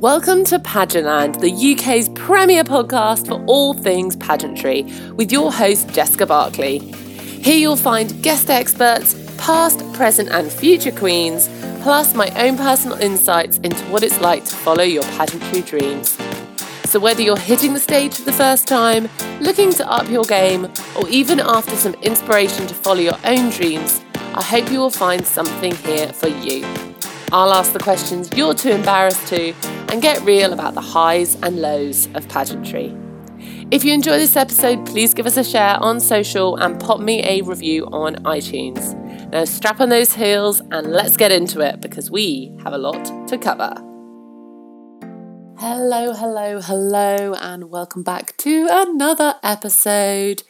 Welcome to Pageantland, the UK's premier podcast for all things pageantry, with your host Jessica Barkley. Here you'll find guest experts, past, present, and future queens, plus my own personal insights into what it's like to follow your pageantry dreams. So, whether you're hitting the stage for the first time, looking to up your game, or even after some inspiration to follow your own dreams, I hope you will find something here for you. I'll ask the questions you're too embarrassed to and get real about the highs and lows of pageantry. If you enjoy this episode, please give us a share on social and pop me a review on iTunes. Now, strap on those heels and let's get into it because we have a lot to cover. Hello, hello, hello, and welcome back to another episode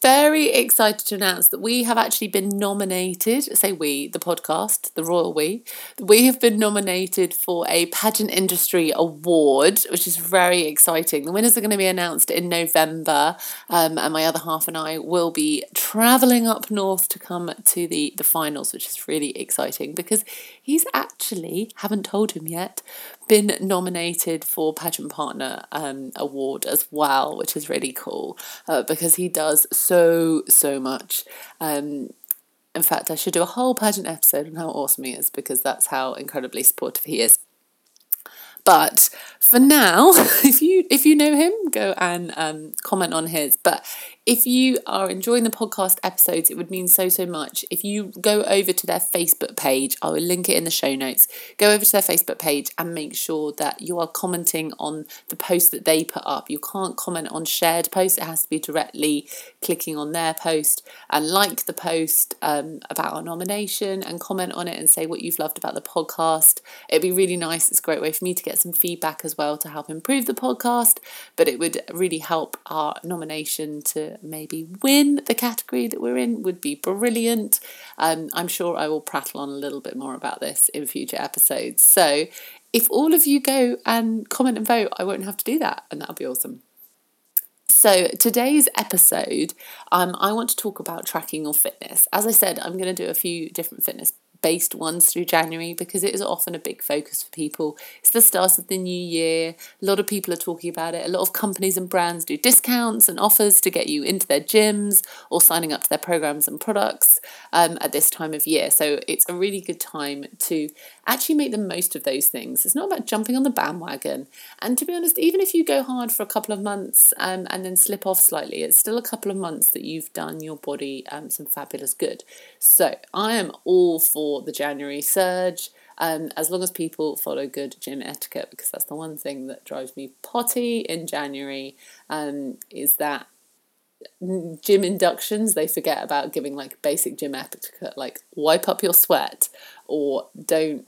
very excited to announce that we have actually been nominated, say we, the podcast, the royal we, we have been nominated for a pageant industry award, which is very exciting. The winners are going to be announced in November, um, and my other half and I will be travelling up north to come to the, the finals, which is really exciting because he's actually, haven't told him yet, been nominated for Pageant Partner um, Award as well, which is really cool uh, because he does so, so much. Um, in fact, I should do a whole pageant episode on how awesome he is because that's how incredibly supportive he is. But for now, if you if you know him, go and um, comment on his. But if you are enjoying the podcast episodes, it would mean so, so much. If you go over to their Facebook page, I will link it in the show notes. Go over to their Facebook page and make sure that you are commenting on the post that they put up. You can't comment on shared posts, it has to be directly clicking on their post and like the post um, about our nomination and comment on it and say what you've loved about the podcast. It'd be really nice. It's a great way for me to get some feedback as well to help improve the podcast, but it would really help our nomination to maybe win the category that we're in would be brilliant. Um, I'm sure I will prattle on a little bit more about this in future episodes. So if all of you go and comment and vote, I won't have to do that, and that'll be awesome. So, today's episode, um, I want to talk about tracking your fitness. As I said, I'm going to do a few different fitness based ones through January because it is often a big focus for people. It's the start of the new year. A lot of people are talking about it. A lot of companies and brands do discounts and offers to get you into their gyms or signing up to their programs and products um, at this time of year. So it's a really good time to actually make the most of those things. It's not about jumping on the bandwagon. And to be honest, even if you go hard for a couple of months um, and then slip off slightly, it's still a couple of months that you've done your body um, some fabulous good. So I am all for the January surge. Um, as long as people follow good gym etiquette, because that's the one thing that drives me potty in January, um, is that gym inductions they forget about giving like basic gym etiquette, like wipe up your sweat or don't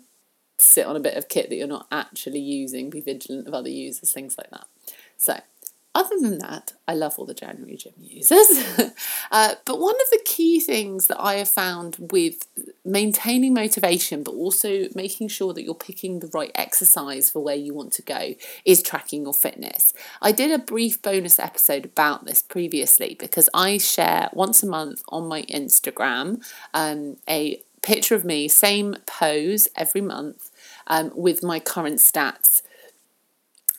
sit on a bit of kit that you're not actually using, be vigilant of other users, things like that. So other than that, I love all the January gym users. uh, but one of the key things that I have found with maintaining motivation, but also making sure that you're picking the right exercise for where you want to go, is tracking your fitness. I did a brief bonus episode about this previously because I share once a month on my Instagram um, a picture of me, same pose every month, um, with my current stats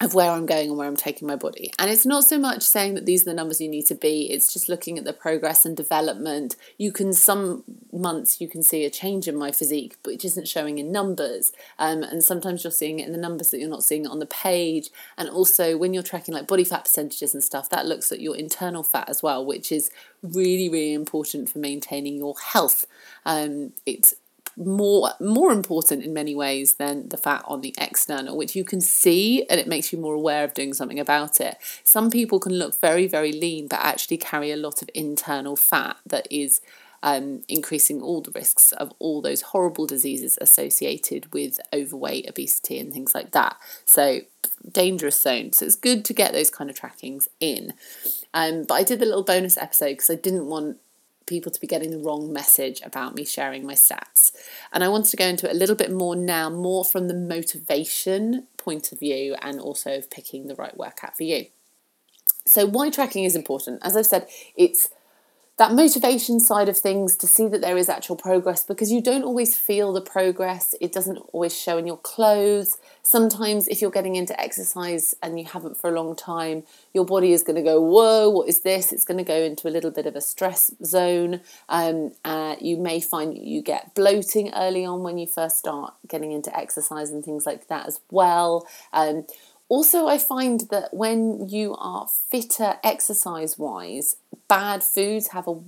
of where I'm going and where I'm taking my body. And it's not so much saying that these are the numbers you need to be, it's just looking at the progress and development. You can, some months, you can see a change in my physique, which isn't showing in numbers. Um, and sometimes you're seeing it in the numbers that you're not seeing on the page. And also, when you're tracking like body fat percentages and stuff, that looks at your internal fat as well, which is really, really important for maintaining your health. Um, it's more more important in many ways than the fat on the external which you can see and it makes you more aware of doing something about it. Some people can look very very lean but actually carry a lot of internal fat that is um, increasing all the risks of all those horrible diseases associated with overweight obesity and things like that. So dangerous zone. So it's good to get those kind of trackings in. Um, but i did a little bonus episode because i didn't want people to be getting the wrong message about me sharing my stats. And I wanted to go into it a little bit more now, more from the motivation point of view and also of picking the right workout for you. So, why tracking is important? As I've said, it's that motivation side of things to see that there is actual progress because you don't always feel the progress. It doesn't always show in your clothes. Sometimes, if you're getting into exercise and you haven't for a long time, your body is going to go, Whoa, what is this? It's going to go into a little bit of a stress zone. Um, uh, you may find you get bloating early on when you first start getting into exercise and things like that as well. Um, also, I find that when you are fitter exercise wise, bad foods have a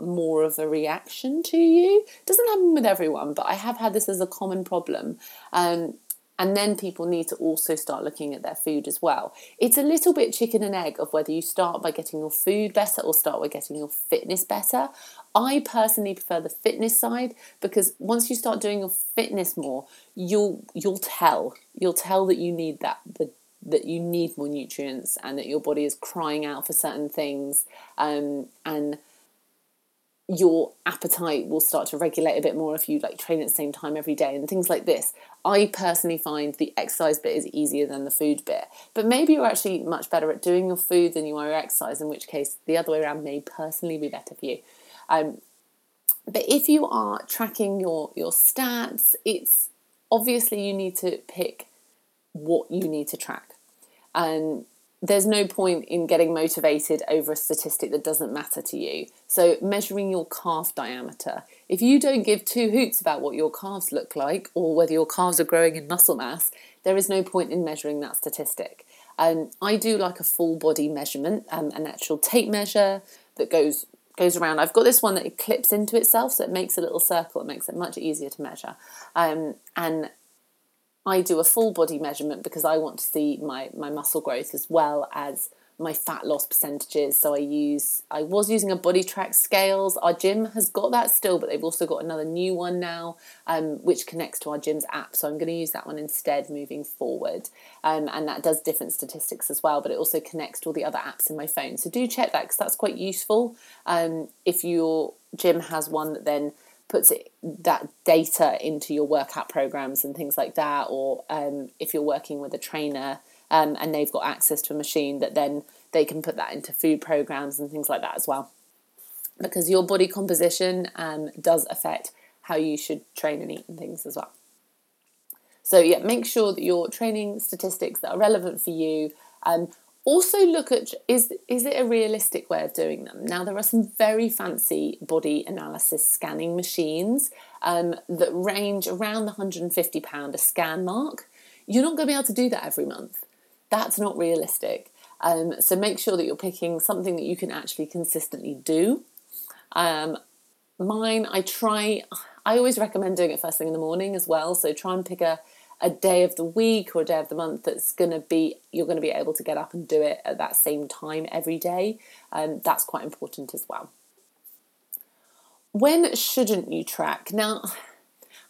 more of a reaction to you. Doesn't happen with everyone, but I have had this as a common problem. Um, and then people need to also start looking at their food as well. It's a little bit chicken and egg of whether you start by getting your food better or start by getting your fitness better. I personally prefer the fitness side because once you start doing your fitness more, you'll you'll tell you'll tell that you need that the that you need more nutrients and that your body is crying out for certain things um, and your appetite will start to regulate a bit more if you like train at the same time every day and things like this. I personally find the exercise bit is easier than the food bit but maybe you're actually much better at doing your food than you are your exercise in which case the other way around may personally be better for you. Um, but if you are tracking your your stats it's obviously you need to pick what you need to track and there's no point in getting motivated over a statistic that doesn't matter to you. So, measuring your calf diameter. If you don't give two hoots about what your calves look like or whether your calves are growing in muscle mass, there is no point in measuring that statistic. Um, I do like a full body measurement, um, an actual tape measure that goes goes around. I've got this one that it clips into itself, so it makes a little circle. It makes it much easier to measure. Um, and I do a full body measurement because I want to see my, my muscle growth as well as my fat loss percentages. So I use I was using a Boditrax scales. Our gym has got that still, but they've also got another new one now, um, which connects to our gym's app. So I'm going to use that one instead moving forward. Um, and that does different statistics as well, but it also connects to all the other apps in my phone. So do check that because that's quite useful. Um, if your gym has one that then puts it, that data into your workout programs and things like that, or um, if you're working with a trainer um, and they've got access to a machine that then they can put that into food programs and things like that as well. Because your body composition um, does affect how you should train and eat and things as well. So yeah, make sure that your training statistics that are relevant for you um, also look at is is it a realistic way of doing them? Now there are some very fancy body analysis scanning machines um, that range around the 150 pound a scan mark. You're not going to be able to do that every month. That's not realistic. Um, so make sure that you're picking something that you can actually consistently do. Um, mine i try i always recommend doing it first thing in the morning as well. So try and pick a a day of the week or a day of the month that's going to be you're going to be able to get up and do it at that same time every day and um, that's quite important as well. When shouldn't you track? Now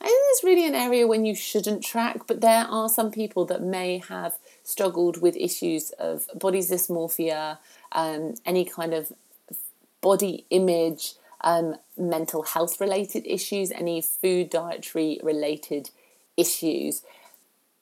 i think there's really an area when you shouldn't track but there are some people that may have struggled with issues of body dysmorphia um, any kind of body image um, mental health related issues any food dietary related issues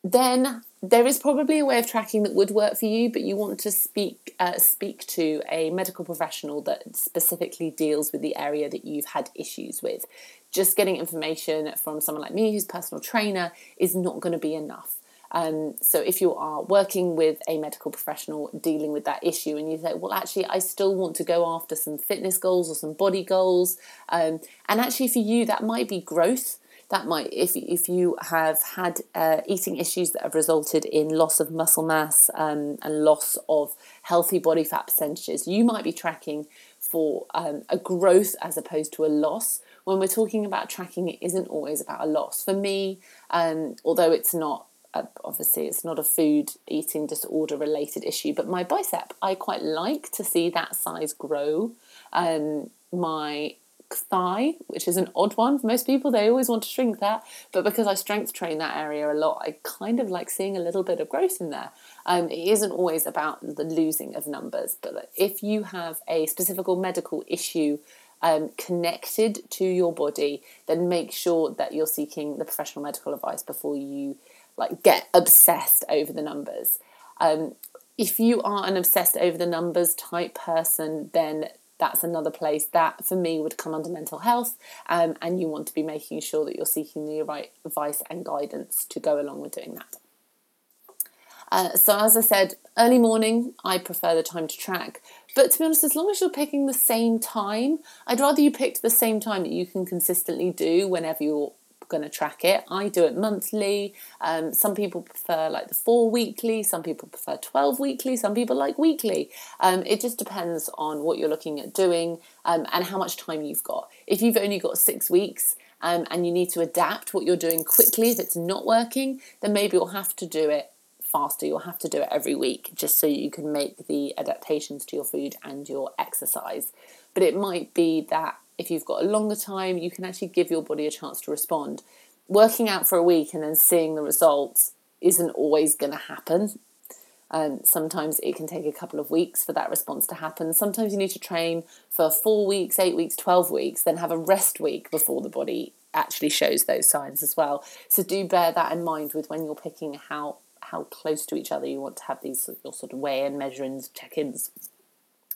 then there is probably a way of tracking that would work for you, but you want to speak uh, speak to a medical professional that specifically deals with the area that you've had issues with. Just getting information from someone like me, who's personal trainer, is not going to be enough. Um, so if you are working with a medical professional dealing with that issue, and you say, well, actually, I still want to go after some fitness goals or some body goals, um, and actually for you that might be growth that might if if you have had uh, eating issues that have resulted in loss of muscle mass um, and loss of healthy body fat percentages you might be tracking for um, a growth as opposed to a loss. When we're talking about tracking it isn't always about a loss. For me um, although it's not uh, obviously it's not a food eating disorder related issue but my bicep i quite like to see that size grow. Um, my thigh, which is an odd one for most people. They always want to shrink that, but because I strength train that area a lot, I kind of like seeing a little bit of growth in there. Um, it isn't always about the losing of numbers, but if you have a specific or medical issue um, connected to your body, then make sure that you're seeking the professional medical advice before you like get obsessed over the numbers. Um, if you are an obsessed over the numbers type person, then that's another place that for me would come under mental health um, and you want to be making sure that you're seeking the right advice and guidance to go along with doing that. Uh, so as i said early morning i prefer the time to track. But to be honest as long as you're picking the same time i'd rather you picked the same time that you can consistently do whenever you're going to track it. I do it monthly. Um, some people prefer like the four weekly, some people prefer 12 weekly, some people like weekly. Um, it just depends on what you're looking at doing um, and how much time you've got. If you've only got six weeks, um, and you need to adapt what you're doing quickly, if it's not working, then maybe you'll have to do it faster. You'll have to do it every week just so you can make the adaptations to your food and your exercise. But it might be that if you've got a longer time, you can actually give your body a chance to respond. Working out for a week and then seeing the results isn't always going to happen. Um, sometimes it can take a couple of weeks for that response to happen. Sometimes you need to train for four weeks, eight weeks, 12 weeks, then have a rest week before the body actually shows those signs as well. So do bear that in mind with when you're picking how how close to each other you want to have these your sort of weigh in, measurings, check-ins,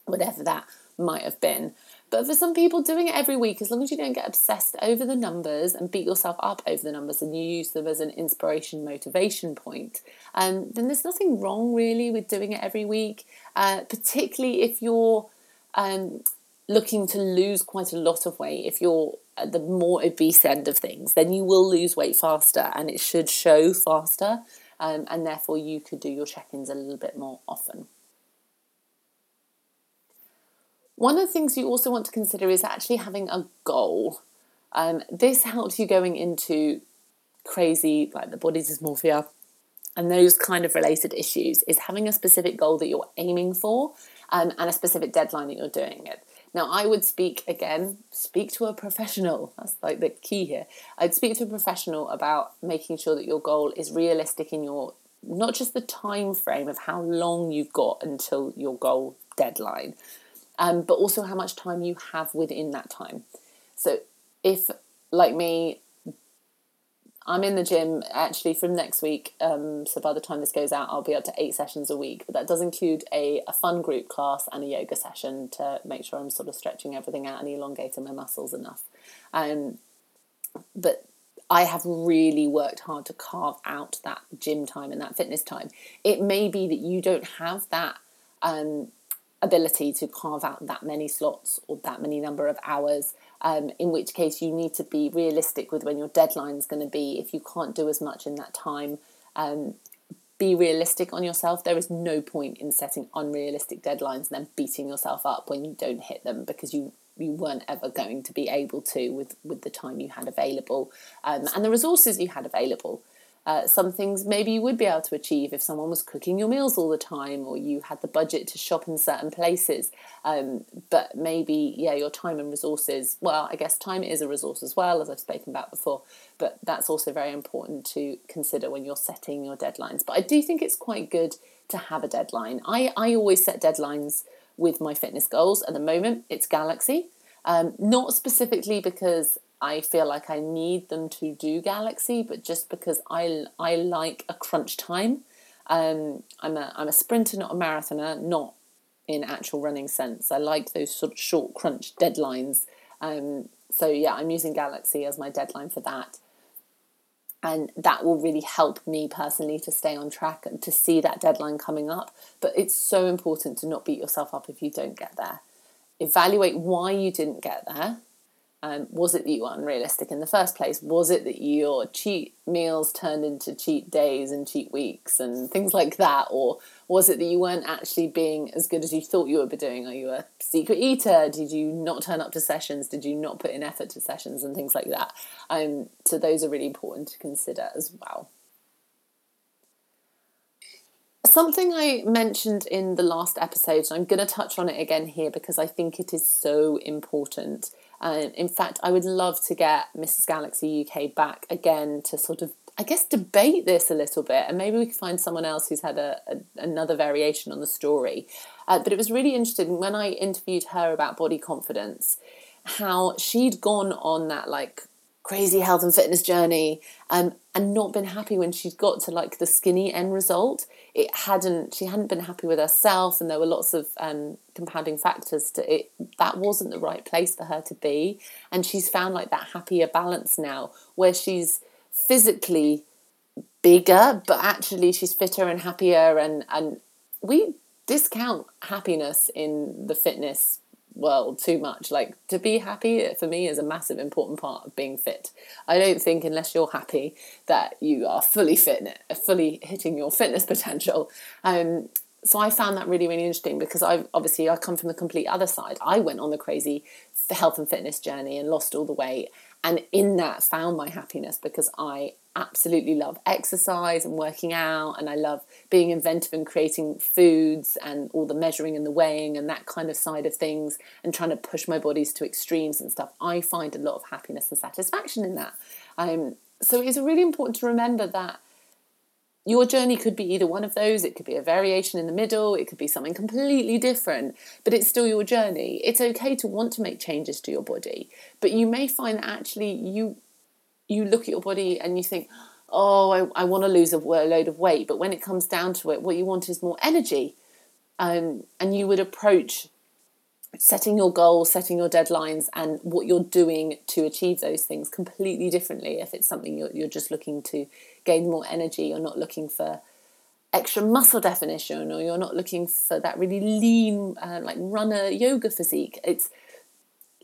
whatever that might have been. But for some people, doing it every week, as long as you don't get obsessed over the numbers and beat yourself up over the numbers and you use them as an inspiration motivation point, um, then there's nothing wrong really with doing it every week, uh, particularly if you're um, looking to lose quite a lot of weight. If you're at the more obese end of things, then you will lose weight faster and it should show faster. Um, and therefore, you could do your check ins a little bit more often. One of the things you also want to consider is actually having a goal. Um, this helps you going into crazy, like the body dysmorphia and those kind of related issues, is having a specific goal that you're aiming for um, and a specific deadline that you're doing it. Now, I would speak again, speak to a professional. That's like the key here. I'd speak to a professional about making sure that your goal is realistic in your not just the time frame of how long you've got until your goal deadline, um, but also how much time you have within that time. So if, like me, I'm in the gym actually from next week. Um, so by the time this goes out, I'll be up to eight sessions a week. But that does include a, a fun group class and a yoga session to make sure I'm sort of stretching everything out and elongating my muscles enough. Um, but I have really worked hard to carve out that gym time and that fitness time. It may be that you don't have that um, ability to carve out that many slots or that many number of hours. Um, in which case, you need to be realistic with when your deadline is going to be. If you can't do as much in that time, um, be realistic on yourself. There is no point in setting unrealistic deadlines and then beating yourself up when you don't hit them because you you weren't ever going to be able to with with the time you had available um, and the resources you had available. Uh, some things maybe you would be able to achieve if someone was cooking your meals all the time or you had the budget to shop in certain places. Um, but maybe, yeah, your time and resources, well, I guess time is a resource as well, as I've spoken about before, but that's also very important to consider when you're setting your deadlines. But I do think it's quite good to have a deadline. I, I always set deadlines with my fitness goals. At the moment, it's Galaxy. Um, not specifically because I feel like I need them to do Galaxy, but just because I, I like a crunch time. Um, I'm a I'm a sprinter, not a marathoner, not in actual running sense. I like those sort of short crunch deadlines. Um, so yeah, I'm using Galaxy as my deadline for that. And that will really help me personally to stay on track and to see that deadline coming up. But it's so important to not beat yourself up if you don't get there. Evaluate why you didn't get there um, was it that you were unrealistic in the first place? Was it that your cheat meals turned into cheat days and cheat weeks and things like that? Or was it that you weren't actually being as good as you thought you would be doing? Are you a secret eater? Did you not turn up to sessions? Did you not put in effort to sessions and things like that? Um, so those are really important to consider as well. Something I mentioned in the last episode, and I'm going to touch on it again here because I think it is so important uh, in fact, I would love to get Mrs. Galaxy UK back again to sort of, I guess, debate this a little bit, and maybe we could find someone else who's had a, a another variation on the story. Uh, but it was really interesting when I interviewed her about body confidence, how she'd gone on that like crazy health and fitness journey um, and not been happy when she'd got to like the skinny end result. It hadn't she hadn't been happy with herself and there were lots of um, compounding factors to it. That wasn't the right place for her to be and she's found like that happier balance now where she's physically bigger but actually she's fitter and happier and and we discount happiness in the fitness world too much. Like to be happy for me is a massive important part of being fit. I don't think unless you're happy that you are fully fit, fully hitting your fitness potential. Um, so I found that really really interesting because I obviously I come from the complete other side. I went on the crazy health and fitness journey and lost all the weight and in that found my happiness because I absolutely love exercise and working out and I love being inventive and creating foods and all the measuring and the weighing and that kind of side of things and trying to push my bodies to extremes and stuff. I find a lot of happiness and satisfaction in that. Um, so it's really important to remember that your journey could be either one of those, it could be a variation in the middle, it could be something completely different, but it's still your journey. It's okay to want to make changes to your body, but you may find that actually you you look at your body and you think, oh, I, I want to lose a load of weight, but when it comes down to it, what you want is more energy. Um, and you would approach setting your goals, setting your deadlines, and what you're doing to achieve those things completely differently. If it's something you're, you're just looking to gain more energy, you're not looking for extra muscle definition, or you're not looking for that really lean, uh, like runner yoga physique. It's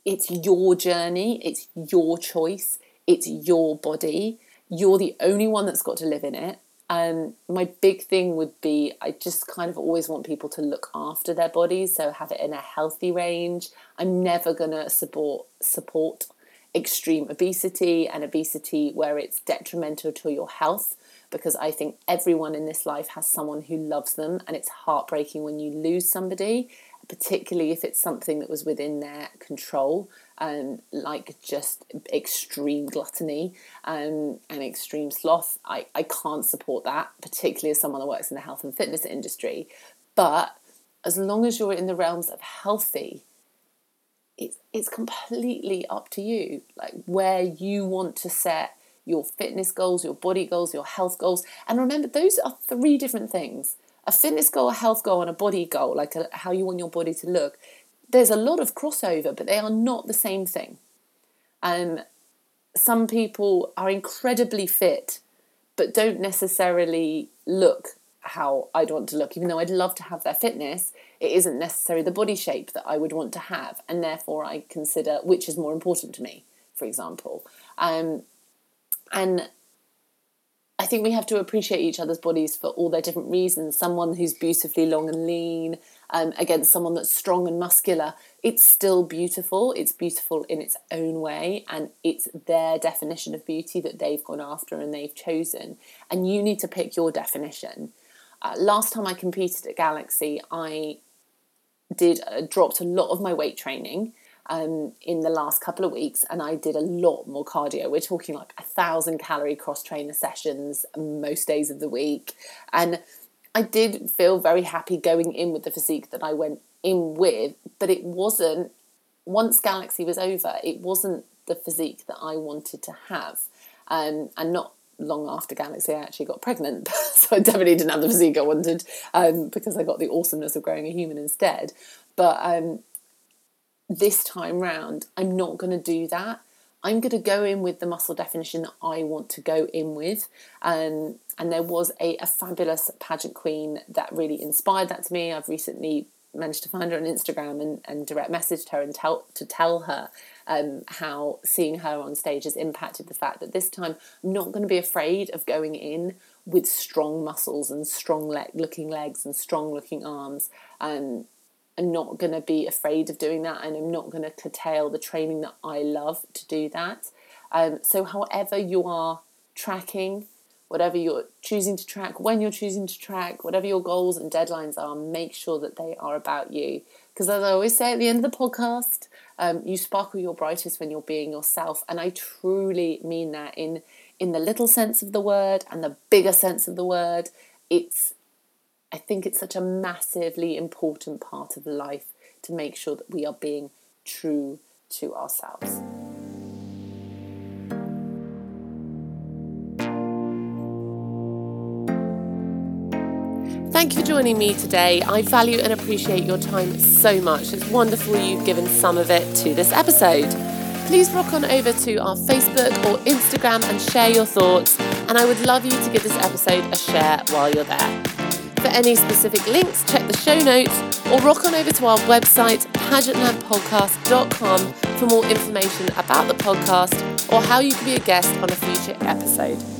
it's your journey, it's your choice, it's your body. You're the only one that's got to live in it. Um, my big thing would be I just kind of always want people to look after their bodies, so have it in a healthy range. I'm never gonna support support extreme obesity and obesity where it's detrimental to your health because I think everyone in this life has someone who loves them, and it's heartbreaking when you lose somebody, particularly if it's something that was within their control um, like just extreme gluttony um, and extreme sloth. I, I can't support that, particularly as someone that works in the health and fitness industry. But as long as you're in the realms of healthy, it's, it's completely up to you, like where you want to set your fitness goals, your body goals, your health goals. And remember, those are three different things a fitness goal, a health goal, and a body goal, like a, how you want your body to look there's a lot of crossover, but they are not the same thing. Um, some people are incredibly fit, but don't necessarily look how I'd want to look. Even though I'd love to have their fitness, it isn't necessarily the body shape that I would want to have, and therefore I consider which is more important to me, for example. Um, and I think we have to appreciate each other's bodies for all their different reasons. Someone who's beautifully long and lean um, against someone that's strong and muscular, it's still beautiful. It's beautiful in its own way, and it's their definition of beauty that they've gone after and they've chosen. And you need to pick your definition. Uh, last time I competed at Galaxy, I did uh, dropped a lot of my weight training um, in the last couple of weeks, and I did a lot more cardio. We're talking like a thousand calorie cross trainer sessions most days of the week, and I did feel very happy going in with the physique that I went in with, but it wasn't. Once Galaxy was over, it wasn't the physique that I wanted to have, um, and not long after Galaxy, I actually got pregnant. so I definitely didn't have the physique I wanted um, because I got the awesomeness of growing a human instead. But um, this time round, I'm not going to do that. I'm going to go in with the muscle definition that I want to go in with. Um, and there was a, a fabulous pageant queen that really inspired that to me. I've recently managed to find her on Instagram and, and direct messaged her and tell to tell her um, how seeing her on stage has impacted the fact that this time I'm not going to be afraid of going in with strong muscles and strong le- looking legs and strong looking arms. Um, I'm not going to be afraid of doing that and I'm not going to curtail the training that I love to do that. Um, so, however, you are tracking, whatever you're choosing to track, when you're choosing to track, whatever your goals and deadlines are, make sure that they are about you. Because, as I always say at the end of the podcast, um, you sparkle your brightest when you're being yourself. And I truly mean that in, in the little sense of the word and the bigger sense of the word. It's I think it's such a massively important part of life to make sure that we are being true to ourselves. Thank you for joining me today. I value and appreciate your time so much. It's wonderful you've given some of it to this episode. Please rock on over to our Facebook or Instagram and share your thoughts. And I would love you to give this episode a share while you're there. For any specific links, check the show notes or rock on over to our website, pageantlandpodcast.com, for more information about the podcast or how you can be a guest on a future episode.